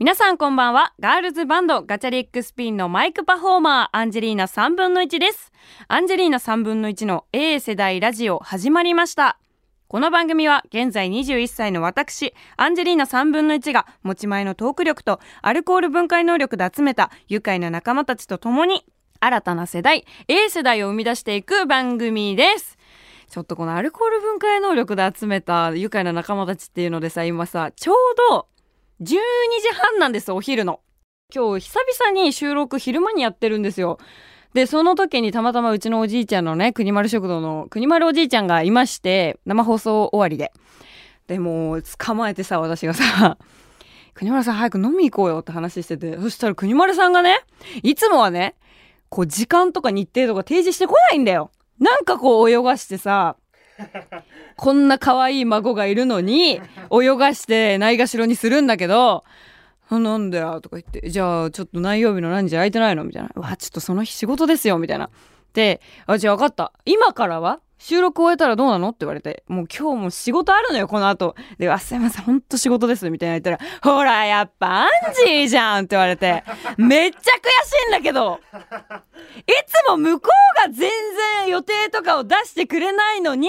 皆さんこんばんは。ガールズバンドガチャリックスピンのマイクパフォーマー、アンジェリーナ3分の1です。アンジェリーナ3分の1の A 世代ラジオ始まりました。この番組は現在21歳の私、アンジェリーナ3分の1が持ち前のトーク力とアルコール分解能力で集めた愉快な仲間たちと共に新たな世代、A 世代を生み出していく番組です。ちょっとこのアルコール分解能力で集めた愉快な仲間たちっていうのでさ、今さ、ちょうど12時半なんです、お昼の。今日久々に収録昼間にやってるんですよ。で、その時にたまたまうちのおじいちゃんのね、国丸食堂の国丸おじいちゃんがいまして、生放送終わりで。で、も捕まえてさ、私がさ、国丸さん早く飲み行こうよって話してて、そしたら国丸さんがね、いつもはね、こう時間とか日程とか提示してこないんだよ。なんかこう泳がしてさ、こんな可愛い孫がいるのに、泳がしてないがしろにするんだけど、なんだよとか言って、じゃあちょっと何曜日の何時空いてないの？みたいな。うわ、ちょっとその日仕事ですよみたいな。で、あ、じゃあ分かった。今からは？収録終えたらどうなの？って言われて、もう今日も仕事あるのよ、この後。で、あ、すいません、ほんと仕事です。みたいな言ったら、ほら、やっぱアンジーじゃんって言われて、めっちゃ悔しいんだけど、いつも向こうが全然予定とかを出してくれないのに、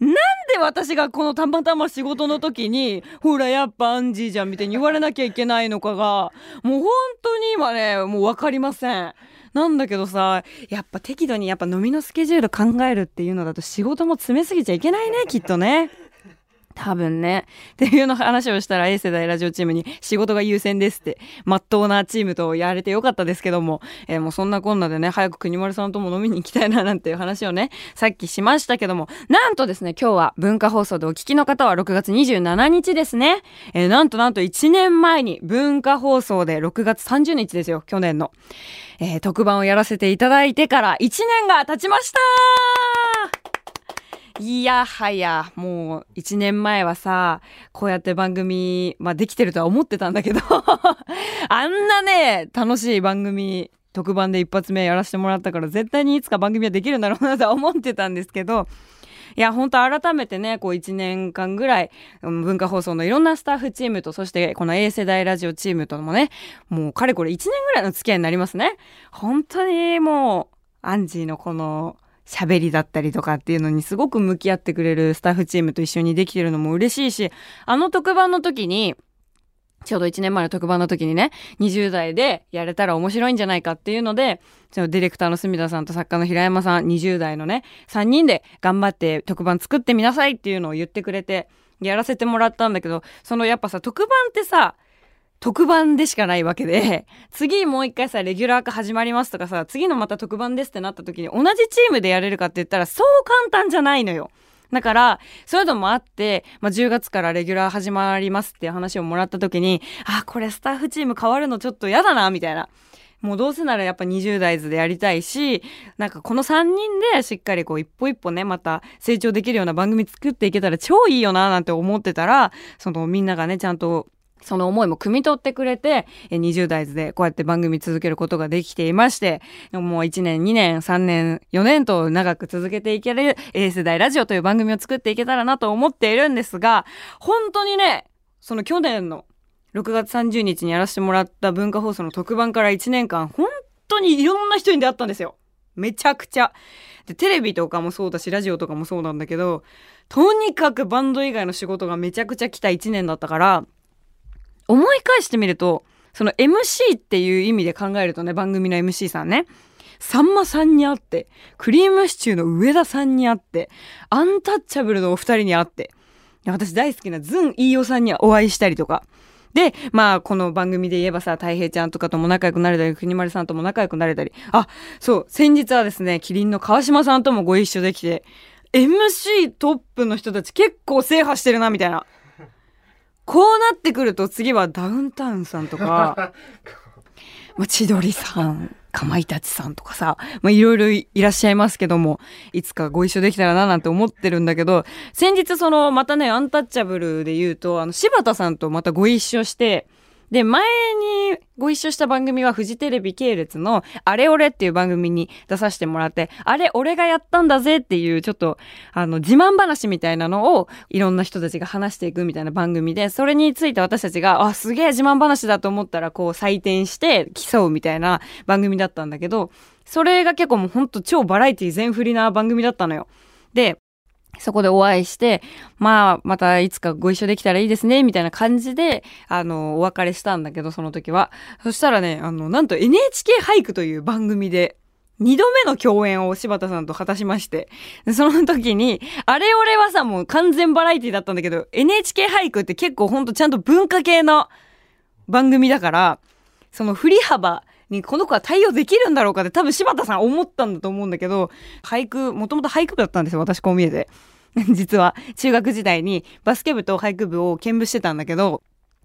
なんで私がこのたまたま仕事の時に、ほら、やっぱアンジーじゃんみたいに言われなきゃいけないのかが、もう本当に今ね、もうわかりません。なんだけどさ、やっぱ適度にやっぱ飲みのスケジュール考えるっていうのだと仕事も詰めすぎちゃいけないね、きっとね。多分ね。っていうの話をしたら A 世代ラジオチームに仕事が優先ですって、まっとうなチームとやれてよかったですけども、えーもうそんなこんなでね、早く国丸さんとも飲みに行きたいななんていう話をね、さっきしましたけども、なんとですね、今日は文化放送でお聞きの方は6月27日ですね。えーなんとなんと1年前に文化放送で6月30日ですよ、去年の。えー特番をやらせていただいてから1年が経ちましたいやはや、もう一年前はさ、こうやって番組、まあできてるとは思ってたんだけど、あんなね、楽しい番組、特番で一発目やらせてもらったから、絶対にいつか番組はできるんだろうなとは思ってたんですけど、いや、本当改めてね、こう一年間ぐらい、文化放送のいろんなスタッフチームと、そしてこの A 世代ラジオチームともね、もうかれこれ1年ぐらいの付き合いになりますね。本当にもう、アンジーのこの、喋りだったりとかっていうのにすごく向き合ってくれるスタッフチームと一緒にできてるのも嬉しいし、あの特番の時に、ちょうど1年前の特番の時にね、20代でやれたら面白いんじゃないかっていうので、そのディレクターの住田さんと作家の平山さん、20代のね、3人で頑張って特番作ってみなさいっていうのを言ってくれて、やらせてもらったんだけど、そのやっぱさ、特番ってさ、特番でしかないわけで、次もう一回さ、レギュラー化始まりますとかさ、次のまた特番ですってなった時に同じチームでやれるかって言ったらそう簡単じゃないのよ。だから、そういうのもあって、まあ、10月からレギュラー始まりますっていう話をもらった時に、あ、これスタッフチーム変わるのちょっと嫌だな、みたいな。もうどうせならやっぱ20代図でやりたいし、なんかこの3人でしっかりこう一歩一歩ね、また成長できるような番組作っていけたら超いいよな、なんて思ってたら、そのみんながね、ちゃんとその思いも汲み取ってくれて、20代図でこうやって番組続けることができていまして、もう1年、2年、3年、4年と長く続けていける A 世代ラジオという番組を作っていけたらなと思っているんですが、本当にね、その去年の6月30日にやらせてもらった文化放送の特番から1年間、本当にいろんな人に出会ったんですよ。めちゃくちゃ。で、テレビとかもそうだし、ラジオとかもそうなんだけど、とにかくバンド以外の仕事がめちゃくちゃ来た1年だったから、思い返してみると、その MC っていう意味で考えるとね、番組の MC さんね、さんまさんに会って、クリームシチューの上田さんに会って、アンタッチャブルのお二人に会って、私大好きなズン飯尾さんにはお会いしたりとか、で、まあ、この番組で言えばさ、たい平ちゃんとかとも仲良くなれたり、国丸さんとも仲良くなれたり。あ、そう、先日はですね、キリンの川島さんともご一緒できて、MC トップの人たち結構制覇してるな、みたいな。こうなってくると次はダウンタウンさんとか、まあ、千鳥さん、かまいたちさんとかさ、まあ、いろいろいらっしゃいますけども、いつかご一緒できたらななんて思ってるんだけど、先日その、またね、アンタッチャブルで言うと、あの、柴田さんとまたご一緒して、で、前にご一緒した番組はフジテレビ系列のあれ俺っていう番組に出させてもらって、あれ俺がやったんだぜっていうちょっとあの自慢話みたいなのをいろんな人たちが話していくみたいな番組で、それについて私たちが、あ、すげえ自慢話だと思ったらこう採点して競うみたいな番組だったんだけど、それが結構もうほんと超バラエティ全振りな番組だったのよ。で、そこでお会いして、まあ、またいつかご一緒できたらいいですね、みたいな感じで、あの、お別れしたんだけど、その時は。そしたらね、あの、なんと NHK 俳句という番組で、二度目の共演を柴田さんと果たしまして、その時に、あれ俺はさ、もう完全バラエティだったんだけど、NHK 俳句って結構ほんとちゃんと文化系の番組だから、その振り幅にこの子は対応できるんだろうかって多分柴田さん思ったんだと思うんだけど、俳句、もともと俳句部だったんですよ、私こう見えて。実は、中学時代にバスケ部と俳句部を兼部してたんだけど、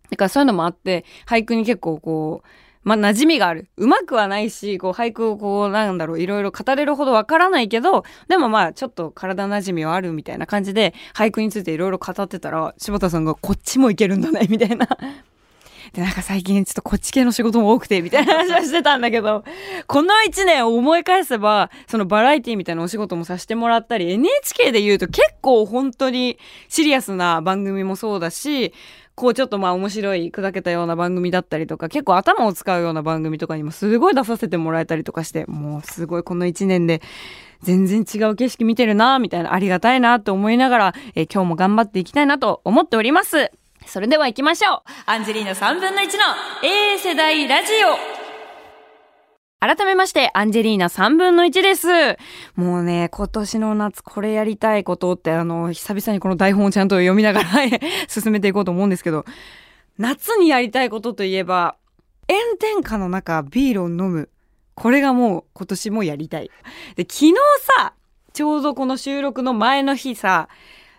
だからそういうのもあって、俳句に結構こう、まあ、馴染みがある。うまくはないし、こう、俳句をこう、なんだろう、いろいろ語れるほどわからないけど、でもまあ、ちょっと体馴染みはあるみたいな感じで、俳句についていろいろ語ってたら、柴田さんがこっちもいけるんだね、みたいなで、なんか最近ちょっとこっち系の仕事も多くて、みたいな 話はしてたんだけど、この一年を思い返せば、そのバラエティみたいなお仕事もさせてもらったり、NHK で言うと結構本当にシリアスな番組もそうだし、こうちょっとまあ面白い砕けたような番組だったりとか、結構頭を使うような番組とかにもすごい出させてもらえたりとかして、もうすごいこの一年で全然違う景色見てるな、みたいな、ありがたいなと思いながら、え今日も頑張っていきたいなと思っております。それでは行きましょう。アンジェリーナ3分の1の A 世代ラジオ。改めまして、アンジェリーナ3分の1です。もうね、今年の夏これやりたいことって、あの、久々にこの台本をちゃんと読みながら 進めていこうと思うんですけど、夏にやりたいことといえば、炎天下の中ビールを飲む。これがもう今年もやりたい。で、昨日さ、ちょうどこの収録の前の日さ、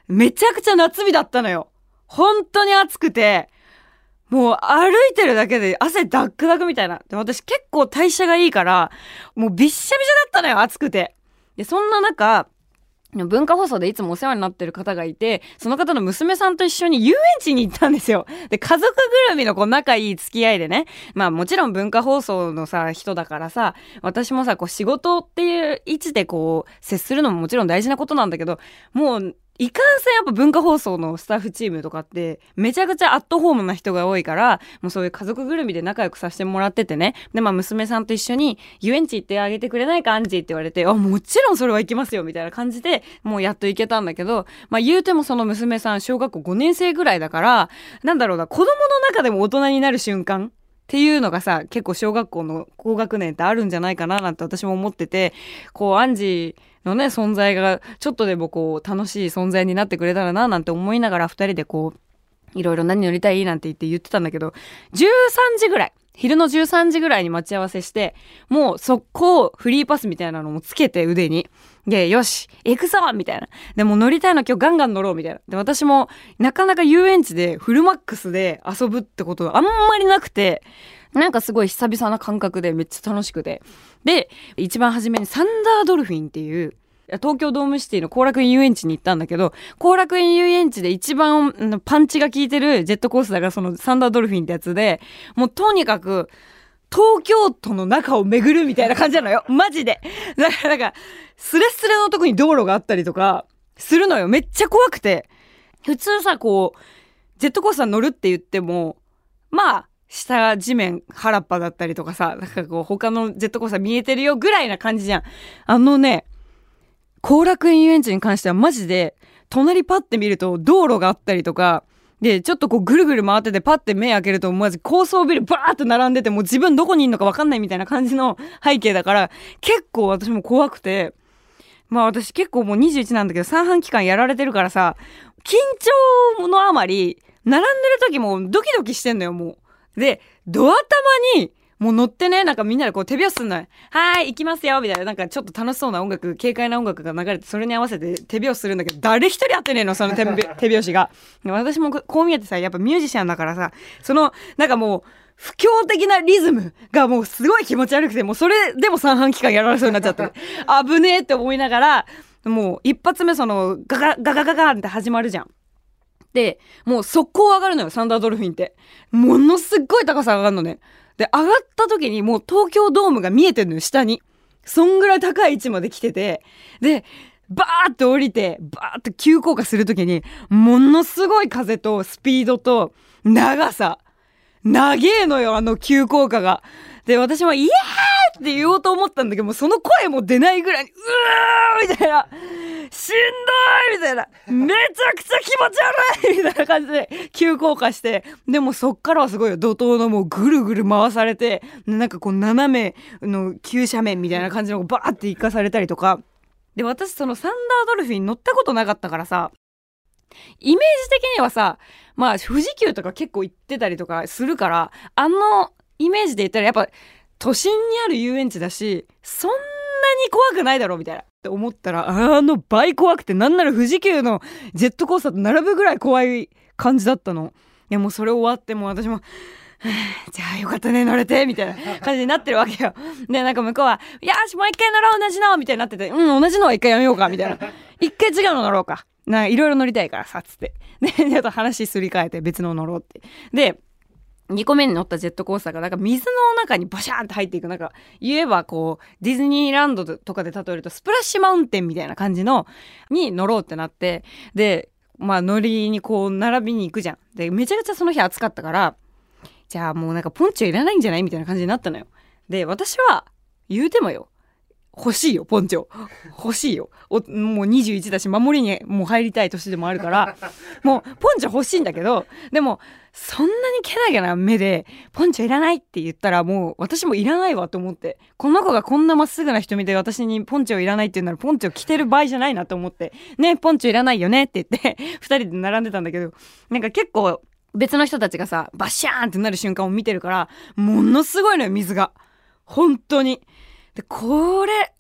めちゃくちゃ夏日だったのよ。本当に暑くて、もう歩いてるだけで汗ダックダクみたいな。で、私結構代謝がいいから、もうびっしゃびしゃだったのよ、暑くて。で、そんな中、文化放送でいつもお世話になってる方がいて、その方の娘さんと一緒に遊園地に行ったんですよ。で、家族ぐるみのこう仲いい付き合いでね。まあもちろん文化放送のさ、人だからさ、私もさ、こう仕事っていう位置でこう、接するのももちろん大事なことなんだけど、もういかんせんやっぱ文化放送のスタッフチームとかってめちゃくちゃアットホームな人が多いからもうそういう家族ぐるみで仲良くさせてもらっててね。でまあ娘さんと一緒に遊園地行ってあげてくれないかアンジーって言われてあもちろんそれは行きますよみたいな感じでもうやっと行けたんだけどまあ言うてもその娘さん小学校5年生ぐらいだからなんだろうな子供の中でも大人になる瞬間っていうのがさ結構小学校の高学年ってあるんじゃないかななんて私も思っててこうアンジーのね、存在がちょっとでもこう楽しい存在になってくれたらななんて思いながら二人でこう、いろいろ何乗りたいなんて言って言ってたんだけど、13時ぐらい、昼の13時ぐらいに待ち合わせして、もう速攻フリーパスみたいなのもつけて腕に。で、よし、行くぞみたいな。でも乗りたいの今日ガンガン乗ろうみたいな。で、私もなかなか遊園地でフルマックスで遊ぶってことあんまりなくて、なんかすごい久々な感覚でめっちゃ楽しくて。で、一番初めにサンダードルフィンっていう、東京ドームシティの後楽園遊園地に行ったんだけど、後楽園遊園地で一番パンチが効いてるジェットコースターがそのサンダードルフィンってやつで、もうとにかく、東京都の中を巡るみたいな感じなのよ。マジで。だから、なんか、スレスレのとこに道路があったりとか、するのよ。めっちゃ怖くて。普通さ、こう、ジェットコースター乗るって言っても、まあ、下地面原っぱだったりとかさ、なんかこう他のジェットコースター見えてるよぐらいな感じじゃん。あのね、後楽園遊園地に関してはマジで、隣パッて見ると道路があったりとか、で、ちょっとこうぐるぐる回っててパッて目開けるとマジ高層ビルバーって並んでてもう自分どこにいるのかわかんないみたいな感じの背景だから結構私も怖くて、まあ私結構もう21なんだけど三半期間やられてるからさ、緊張のあまり並んでる時もドキドキしてんのよもう。で、ドア玉にもう乗ってね、なんかみんなでこう手拍子すんのよ。はーい、行きますよみたいな、なんかちょっと楽しそうな音楽、軽快な音楽が流れて、それに合わせて手拍子するんだけど、誰一人やってねえの、その手手拍子が。私もこう見えてさ、やっぱミュージシャンだからさ、その、なんかもう、不況的なリズムがもうすごい気持ち悪くて、もうそれでも三半期間やられそうになっちゃって、危ねえって思いながら、もう一発目そのガガガガガガンって始まるじゃん。で、もう速攻上がるのよ、サンダードルフィンって。ものすっごい高さ上がるのね。で、上がった時にもう東京ドームが見えてるのよ、下に。そんぐらい高い位置まで来てて。で、バーって降りて、バーって急降下する時に、ものすごい風とスピードと長さ。長えのよ、あの急降下が。で、私も、イエーって言おうと思ったんだけど、もうその声も出ないぐらいに、うーみたいな、しんどいみたいな、めちゃくちゃ気持ち悪いみたいな感じで急降下して、でもそっからはすごいよ、怒涛のもうぐるぐる回されて、なんかこう斜めの急斜面みたいな感じのバーって行かされたりとか、で、私そのサンダードルフィン乗ったことなかったからさ、イメージ的にはさ、まあ富士急とか結構行ってたりとかするから、あのイメージで言ったらやっぱ都心にある遊園地だしそんなに怖くないだろうみたいなって思ったらあの倍怖くてなんなら富士急のジェットコースターと並ぶぐらい怖い感じだったの。いやもうそれ終わってもう私もじゃあよかったね乗れてみたいな感じになってるわけよ。でなんか向こうは「よしもう一回乗ろう同じの」みたいになってて「うん同じのは一回やめようか」みたいな「一回違うの乗ろうか」なんかいろいろ乗りたいからさつって。で、ちょっと話すり替えて別の乗ろうって。で、2個目に乗ったジェットコースターがなんか水の中にバシャーンって入っていく。なんか言えばこうディズニーランドとかで例えるとスプラッシュマウンテンみたいな感じのに乗ろうってなって。でまあ乗りにこう並びに行くじゃん。でめちゃくちゃその日暑かったからじゃあもうなんかポンチョいらないんじゃない？みたいな感じになったのよ。で私は言うてもよ。欲しいよ、ポンチョ。欲しいよ。もう21だし、守りにもう入りたい年でもあるから、もうポンチョ欲しいんだけど、でも、そんなにけなげな目で、ポンチョいらないって言ったら、もう私もいらないわと思って、この子がこんなまっすぐな瞳で私にポンチョいらないって言うなら、ポンチョ着てる場合じゃないなと思って、ね、ポンチョいらないよねって言って、二人で並んでたんだけど、なんか結構、別の人たちがさ、バッシャーンってなる瞬間を見てるから、ものすごいのよ、水が。本当に。これ、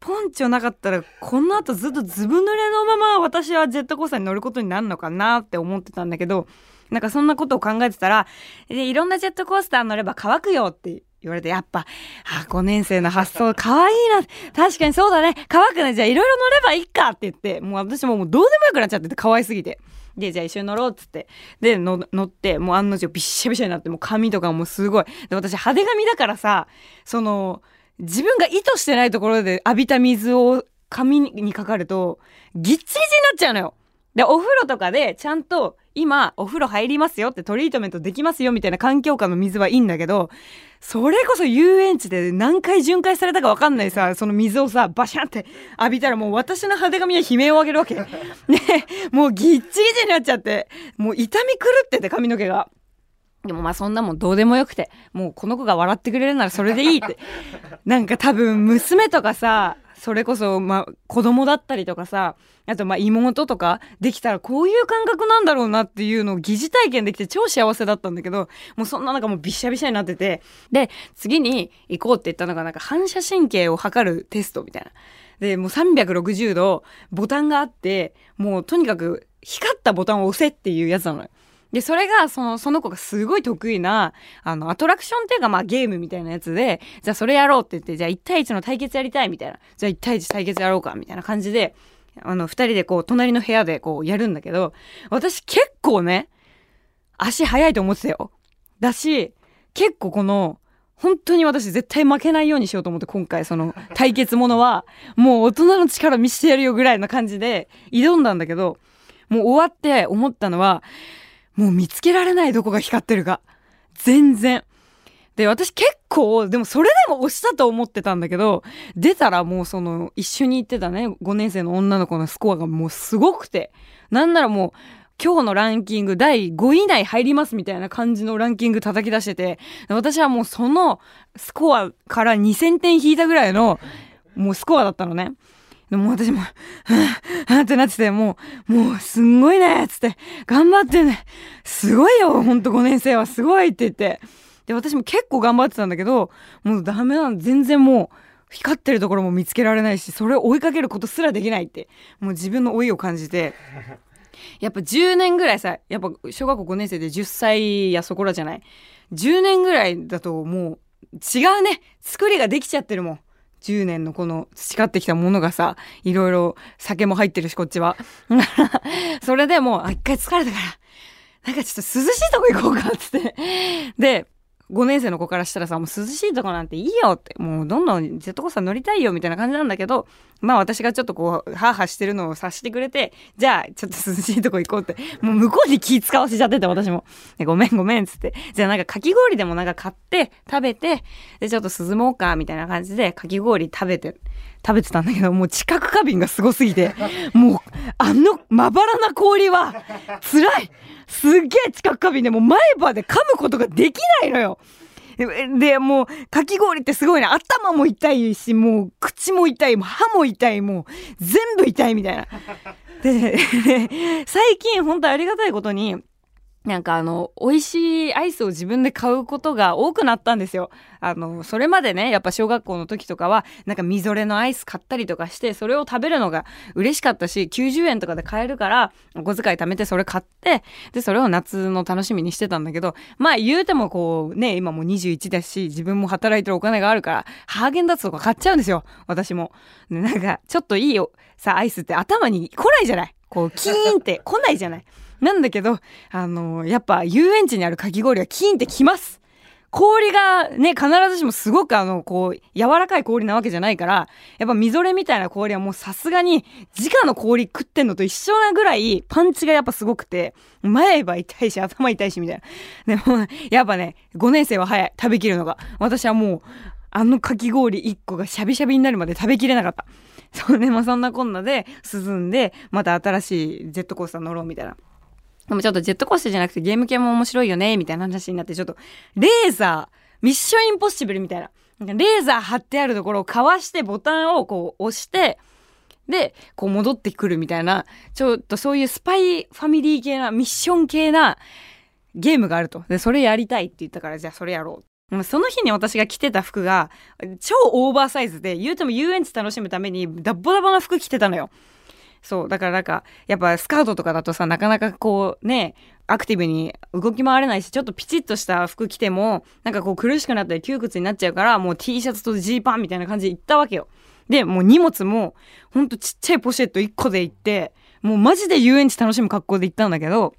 ポンチョなかったら、この後ずっとずぶ濡れのまま私はジェットコースターに乗ることになるのかなって思ってたんだけど、なんかそんなことを考えてたら、でいろんなジェットコースター乗れば乾くよって言われて、やっぱ、あ、5年生の発想、可愛いな。確かにそうだね。乾くね。じゃあいろいろ乗ればいいかって言って、もう私ももうどうでもよくなっちゃってて、可愛すぎて。で、じゃあ一緒に乗ろうっつって。で、乗って、もう案の定びっしゃびしゃになって、もう髪とかもすごい。で、私派手髪だからさ、その、自分が意図してないところで浴びた水を髪にかかると、ぎっちぎちになっちゃうのよ。で、お風呂とかでちゃんと今お風呂入りますよってトリートメントできますよみたいな環境下の水はいいんだけど、それこそ遊園地で何回巡回されたかわかんないさ、その水をさ、バシャンって浴びたらもう私の派手髪は悲鳴を上げるわけ。ね、もうぎっちぎちになっちゃって、もう痛み狂ってて髪の毛が。でもまあそんなもんどうでもよくて、もうこの子が笑ってくれるならそれでいいって。なんか多分娘とかさ、それこそまあ子供だったりとかさ、あとまあ妹とかできたらこういう感覚なんだろうなっていうのを疑似体験できて超幸せだったんだけど、もうそんな中もうびしゃびしゃになってて、で、次に行こうって言ったのがなんか反射神経を測るテストみたいな。で、もう360度ボタンがあって、もうとにかく光ったボタンを押せっていうやつなのよ。で、それが、その、その子がすごい得意な、あの、アトラクションっていうか、まあ、ゲームみたいなやつで、じゃあそれやろうって言って、じゃあ1対1の対決やりたいみたいな。じゃあ1対1対決やろうか、みたいな感じで、あの、二人でこう、隣の部屋でこう、やるんだけど、私結構ね、足速いと思ってたよ。だし、結構この、本当に私絶対負けないようにしようと思って今回その対決ものはもう大人の力見せてやるよぐらいな感じで挑んだんだけどもう終わって思ったのはもう見つけられないどこが光ってるか。全然。で、私結構、でもそれでも押したと思ってたんだけど、出たらもうその、一緒に行ってたね、5年生の女の子のスコアがもうすごくて、なんならもう、今日のランキング第5位以内入りますみたいな感じのランキング叩き出してて、私はもうそのスコアから2000点引いたぐらいの、もうスコアだったのね。でも私も、はぁ、はぁってなってて、もう、もうすんごいねっつって、頑張ってね、すごいよほんと5年生はすごいって言って。で、私も結構頑張ってたんだけど、もうダメなの、全然もう、光ってるところも見つけられないし、それを追いかけることすらできないって、もう自分の老いを感じて、やっぱ10年ぐらいさ、やっぱ小学校5年生で10歳やそこらじゃない？10年ぐらいだともう違うね。作りができちゃってるもん。10年のこの培ってきたものがさ、いろいろ酒も入ってるし、こっちは。それでもう、あ、一回疲れたから、なんかちょっと涼しいとこ行こうかっ、つって。で、5年生の子からしたらさ、もう涼しいとこなんていいよって、もうどんどんジェットコースター乗りたいよみたいな感じなんだけど、まあ私がちょっとこう、ハーハーしてるのを察してくれて、じゃあちょっと涼しいとこ行こうって、もう向こうに気使わせちゃってて私も。ごめんごめんっつって。じゃあなんかかき氷でもなんか買って食べて、でちょっと涼もうかみたいな感じでかき氷食べて、食べてたんだけど、もう知覚過敏がすごすぎて、もうあのまばらな氷は辛いすっげえ知覚過敏でもう前歯で噛むことができないのよ。で、もう、かき氷ってすごいね。頭も痛いし、もう、口も痛い、歯も痛い、もう、全部痛いみたいな。で、最近、本当ありがたいことに、なんかあの、美味しいアイスを自分で買うことが多くなったんですよ。あの、それまでね、やっぱ小学校の時とかは、なんかみぞれのアイス買ったりとかして、それを食べるのが嬉しかったし、90円とかで買えるから、お小遣い貯めてそれ買って、で、それを夏の楽しみにしてたんだけど、まあ言うてもこう、ね、今もう21だし、自分も働いてるお金があるから、ハーゲンダッツとか買っちゃうんですよ。私も。なんか、ちょっといいよ、さ、アイスって頭に来ないじゃないこう、キーンって来ないじゃないなんだけど、あのー、やっぱ遊園地にあるかき氷はキーンってきます氷がね、必ずしもすごくあの、こう、柔らかい氷なわけじゃないから、やっぱみぞれみたいな氷はもうさすがに、直の氷食ってんのと一緒なぐらい、パンチがやっぱすごくて、前歯痛いし、頭痛いし、みたいな。でも、やっぱね、5年生は早い、食べきるのが。私はもう、あのかき氷1個がシャビシャビになるまで食べきれなかった。そうね、まあそんなこんなで、涼んで、また新しいジェットコースター乗ろうみたいな。でもちょっとジェットコースターじゃなくてゲーム系も面白いよね、みたいな話になって、ちょっと、レーザー、ミッションインポッシブルみたいな。レーザー貼ってあるところをかわしてボタンをこう押して、で、こう戻ってくるみたいな、ちょっとそういうスパイファミリー系な、ミッション系なゲームがあると。で、それやりたいって言ったから、じゃあそれやろう。その日に私が着てた服が超オーバーサイズで、言うても遊園地楽しむためにダッボダボな服着てたのよ。そう。だからなんか、やっぱスカートとかだとさ、なかなかこうね、アクティブに動き回れないし、ちょっとピチッとした服着ても、なんかこう苦しくなったり窮屈になっちゃうから、もう T シャツとジーパンみたいな感じで行ったわけよ。で、もう荷物も、ほんとちっちゃいポシェット1個で行って、もうマジで遊園地楽しむ格好で行ったんだけど、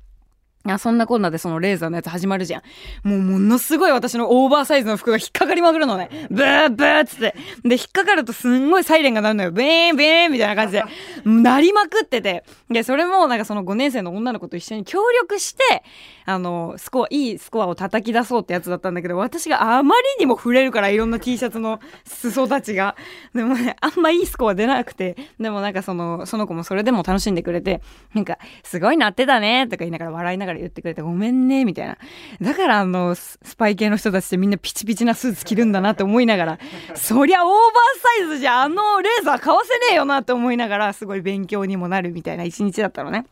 あそんなこんなでそのレーザーのやつ始まるじゃん。もうものすごい私のオーバーサイズの服が引っかかりまくるのね。ブーブーっつって。で、引っかかるとすんごいサイレンが鳴るのよ。ブーンブーンみたいな感じで。鳴りまくってて。で、それもなんかその5年生の女の子と一緒に協力して、あの、スコア、いいスコアを叩き出そうってやつだったんだけど、私があまりにも触れるからいろんな T シャツの裾たちが。でもね、あんまいいスコア出なくて。でもなんかその、その子もそれでも楽しんでくれて、なんか、すごいなってたねとか言いながら笑いながら言ってくれて、ごめんねみたいな。だからあの、スパイ系の人たちってみんなピチピチなスーツ着るんだなって思いながら、そりゃオーバーサイズじゃあのレーザー買わせねえよなって思いながら、すごい勉強にもなるみたいな一日だったのね。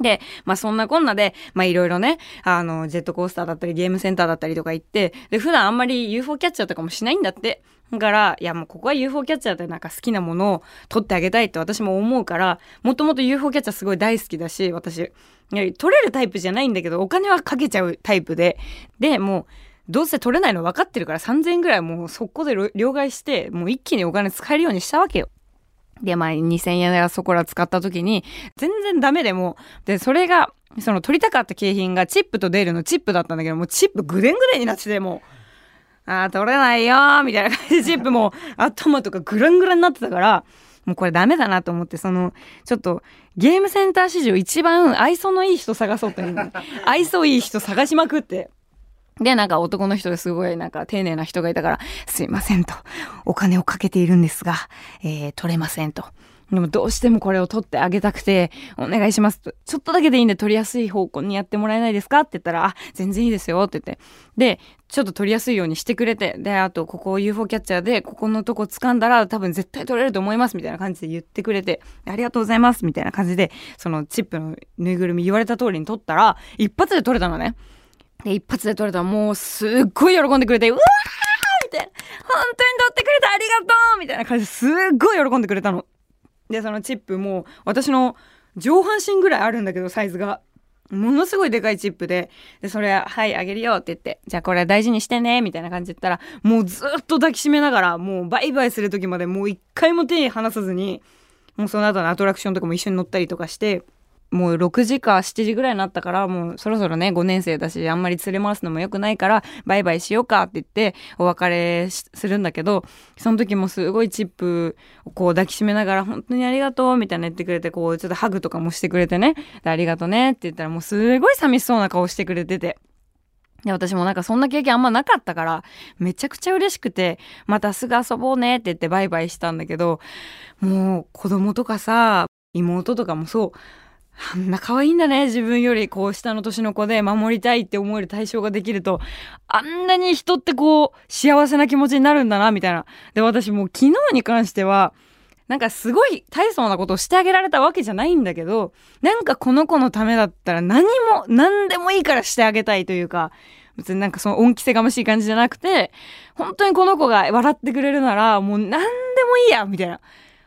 で、まあそんなこんなで、まいろいろね、あの、ジェットコースターだったりゲームセンターだったりとか行って、で、普段あんまり UFO キャッチャーとかもしないんだって。だから、いやもうここは UFO キャッチャーでなんか好きなものを取ってあげたいって私も思うから、もともと UFO キャッチャーすごい大好きだし、私、いや取れるタイプじゃないんだけど、お金はかけちゃうタイプで、で、もう、どうせ取れないの分かってるから3000円ぐらいもう速攻で両替して、もう一気にお金使えるようにしたわけよ。で、まあ、2000円やそこら使った時に、全然ダメでも、で、それが、その取りたかった景品がチップとデールのチップだったんだけど、もうチップぐでんぐでんになってて、もう、ああ、取れないよーみたいな感じで チップも頭とかぐらんぐらんになってたから、もうこれダメだなと思って、その、ちょっと、ゲームセンター史上一番愛想のいい人探そうって、愛想いい人探しまくって、で、なんか男の人ですごいなんか丁寧な人がいたから、すいませんと、お金をかけているんですが、えー、取れませんと。でもどうしてもこれを取ってあげたくて、お願いしますと。ちょっとだけでいいんで取りやすい方向にやってもらえないですか？って言ったら、あ、全然いいですよって言って。で、ちょっと取りやすいようにしてくれて、で、あと、ここ UFO キャッチャーで、ここのとこ掴んだら多分絶対取れると思いますみたいな感じで言ってくれて、ありがとうございますみたいな感じで、そのチップのぬいぐるみ言われた通りに取ったら、一発で取れたのね。で、一発で取れたらもうすっごい喜んでくれて、うわーみたいな。本当に取ってくれてありがとうみたいな感じですっごい喜んでくれたの。で、そのチップも私の上半身ぐらいあるんだけど、サイズが。ものすごいでかいチップで、で、それ、はい、あげるよって言って、じゃあこれ大事にしてね、みたいな感じで言ったら、もうずっと抱きしめながら、もうバイバイする時までもう一回も手離さずに、もうその後のアトラクションとかも一緒に乗ったりとかして、もう6時か7時ぐらいになったから、もうそろそろね、5年生だし、あんまり連れ回すのも良くないから、バイバイしようかって言って、お別れするんだけど、その時もすごいチップをこう抱きしめながら、本当にありがとうみたいな言ってくれて、こうちょっとハグとかもしてくれてね、でありがとうねって言ったら、もうすごい寂しそうな顔してくれてて。で、私もなんかそんな経験あんまなかったから、めちゃくちゃ嬉しくて、またすぐ遊ぼうねって言ってバイバイしたんだけど、もう子供とかさ、妹とかもそう、あんな可愛いんだね。自分よりこう下の年の子で守りたいって思える対象ができると、あんなに人ってこう幸せな気持ちになるんだな、みたいな。で、私もう昨日に関しては、なんかすごい大層なことをしてあげられたわけじゃないんだけど、なんかこの子のためだったら何も、何でもいいからしてあげたいというか、別になんかその恩着せがましい感じじゃなくて、本当にこの子が笑ってくれるなら、もう何でもいいやみたいな。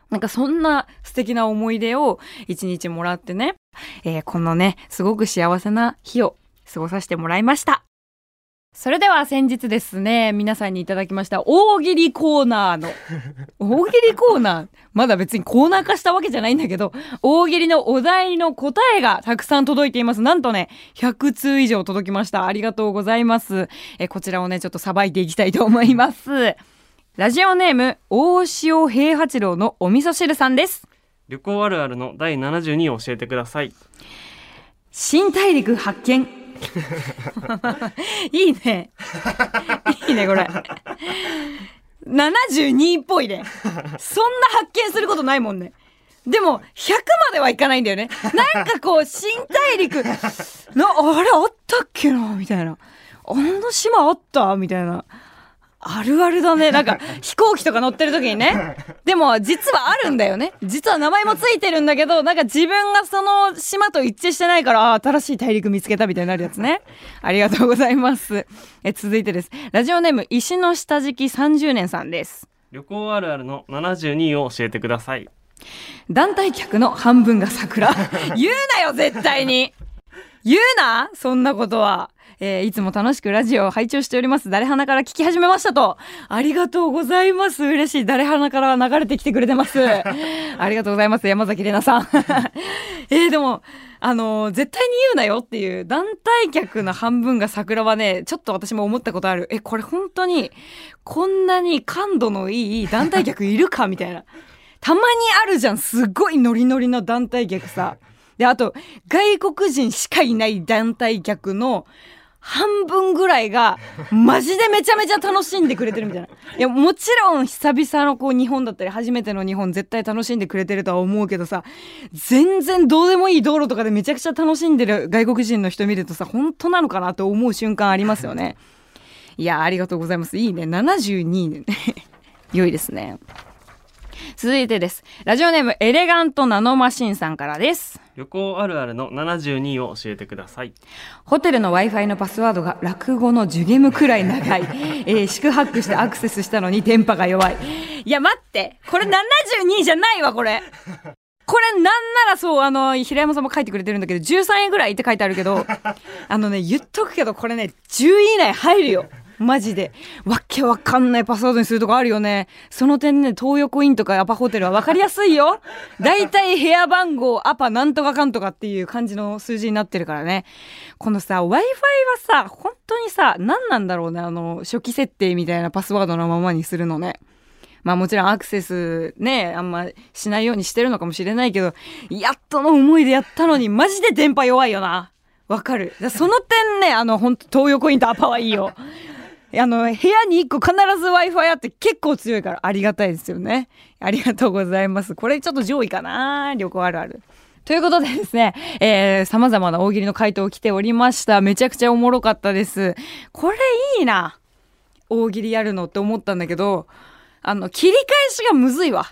なんかそんな素敵な思い出を一日もらってね、えーこのね、すごく幸せな日を過ごさせてもらいました。それでは先日ですね、皆さんにいただきました大喜利コーナーの、大喜利コーナー？まだ別にコーナー化したわけじゃないんだけど、大喜利のお題の答えがたくさん届いています。なんとね、100通以上届きました。ありがとうございます。えーこちらをね、ちょっとさばいていきたいと思います。ラジオネーム、大塩平八郎のお味噌汁さんです。旅行あるあるの第72を教えてください。新大陸発見。いいね。いいね、これ。72っぽいね。そんな発見することないもんね。でも、100まではいかないんだよね。なんかこう、新大陸、な、あれあったっけなみたいな。あの島あった？みたいな。あるあるだね。なんか、飛行機とか乗ってる時にね。でも、実はあるんだよね。実は名前もついてるんだけど、なんか自分がその島と一致してないから、新しい大陸見つけたみたいになるやつね。ありがとうございます。え、続いてです。ラジオネーム、石の下敷き30年さんです。旅行あるあるの72を教えてください。団体客の半分が桜。言うなよ、絶対に。言うなそんなことは。えーいつも楽しくラジオを拝聴しております。誰花から聞き始めましたと。ありがとうございます。嬉しい。誰花から流れてきてくれてます。ありがとうございます。山崎怜奈さん。えーでも、あのー絶対に言うなよっていう団体客の半分が桜はね、ちょっと私も思ったことある。え、これ本当に、こんなに感度のいい団体客いるかみたいな。たまにあるじゃん。すごいノリノリの団体客さ。で、あと、外国人しかいない団体客の半分ぐらいが、マジでめちゃめちゃ楽しんでくれてるみたいな。いや、もちろん久々のこう日本だったり、初めての日本絶対楽しんでくれてるとは思うけどさ、全然どうでもいい道路とかでめちゃくちゃ楽しんでる外国人の人見るとさ、本当なのかなと思う瞬間ありますよね。いや、ありがとうございます。いいね。72ね。良いですね。続いてです。ラジオネームエレガントナノマシンさんからです。旅行あるあるの72を教えてください。ホテルの Wi-Fi のパスワードが落語のジュゲムくらい長い。えー、四苦八苦してアクセスしたのに電波が弱い。いや、待って。これ72じゃないわ、これ。これなんならそう、あの、平山さんも書いてくれてるんだけど、13円ぐらいって書いてあるけど、あのね、言っとくけど、これね、10位以内入るよ。マジで。わけわかんないパスワードにするとこあるよね。その点ね、東横インとかアパホテルはわかりやすいよ。だいたい部屋番号、アパなんとかかんとかっていう感じの数字になってるからね。このさ、Wi-Fi はさ、本当にさ、何なんだろうね。あの、初期設定みたいなパスワードのままにするのね。まあもちろんアクセスね、あんましないようにしてるのかもしれないけど、やっとの思いでやったのに、マジで電波弱いよな。わかる。その点ね、あの、本当東横インとアパはいいよ。あの、部屋に1個必ず Wi-Fi あって結構強いからありがたいですよね。ありがとうございます。これちょっと上位かな旅行あるある。ということでですね、えー、様々な大喜利の回答来ておりました。めちゃくちゃおもろかったです。これいいな。大喜利やるのって思ったんだけど、あの、切り返しがむずいわ。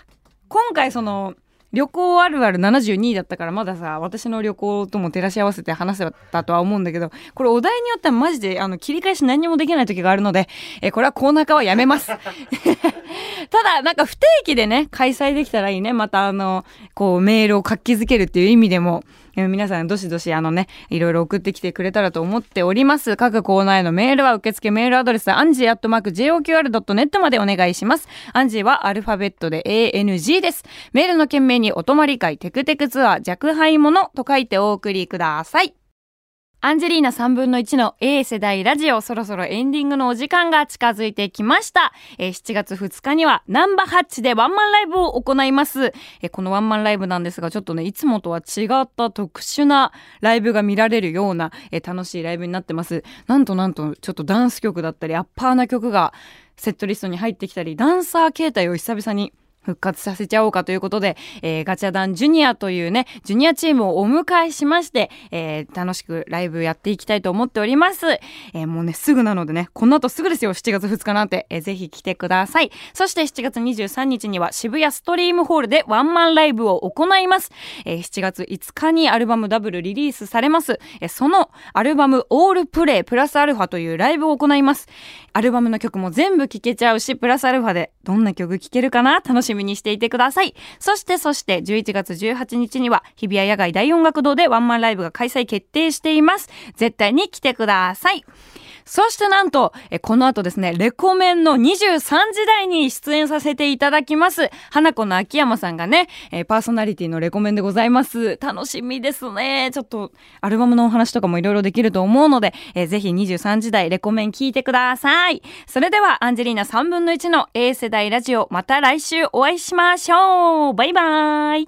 今回その、旅行あるある72位だったからまださ、私の旅行とも照らし合わせて話せたとは思うんだけど、これお題によってはマジであの切り返し何もできない時があるので、えこれはコーナー化はやめます。ただ、なんか不定期でね、開催できたらいいね。またあの、こう、メールを活気づけるっていう意味でも、皆さんどしどしあのね、いろいろ送ってきてくれたらと思っております。各コーナーへのメールは受付メールアドレス、アンジーアットマーク JOQR.net までお願いします。アンジーはアルファベットで ANG です。メールの件名にお泊り会テクテクツアー弱敗者と書いてお送りください。アンジェリーナ3分の1の A 世代ラジオ、そろそろエンディングのお時間が近づいてきました。えー、7月2日にはナンバハッチでワンマンライブを行います。えー、このワンマンライブなんですが、ちょっとね、いつもとは違った特殊なライブが見られるような、えー、楽しいライブになってます。なんとなんと、ちょっとダンス曲だったり、アッパーな曲がセットリストに入ってきたり、ダンサー形態を久々に復活させちゃおうかということで、えー、ガチャダンジュニアというね、ジュニアチームをお迎えしまして、えー、楽しくライブやっていきたいと思っております。えー、もうね、すぐなのでね、この後すぐですよ、7月2日なんて、えー、ぜひ来てください。そして7月23日には渋谷ストリームホールでワンマンライブを行います。えー、7月5日にアルバムダブルリリースされます。えー、そのアルバムオールプレイプラスアルファというライブを行います。アルバムの曲も全部聴けちゃうし、プラスアルファでどんな曲聴けるかな？楽しみにしていてください。そしてそして11月18日には日比谷野外大音楽堂でワンマンライブが開催決定しています。絶対に来てください。そしてなんと、えこの後ですね、レコメンの23時台に出演させていただきます。花子の秋山さんがね、えパーソナリティのレコメンでございます。楽しみですね。ちょっと、アルバムのお話とかもいろいろできると思うので、えぜひ23時台レコメン聞いてください。それでは、アンジェリーナ3分の1の A 世代ラジオ、また来週お会いしましょうバイバーイ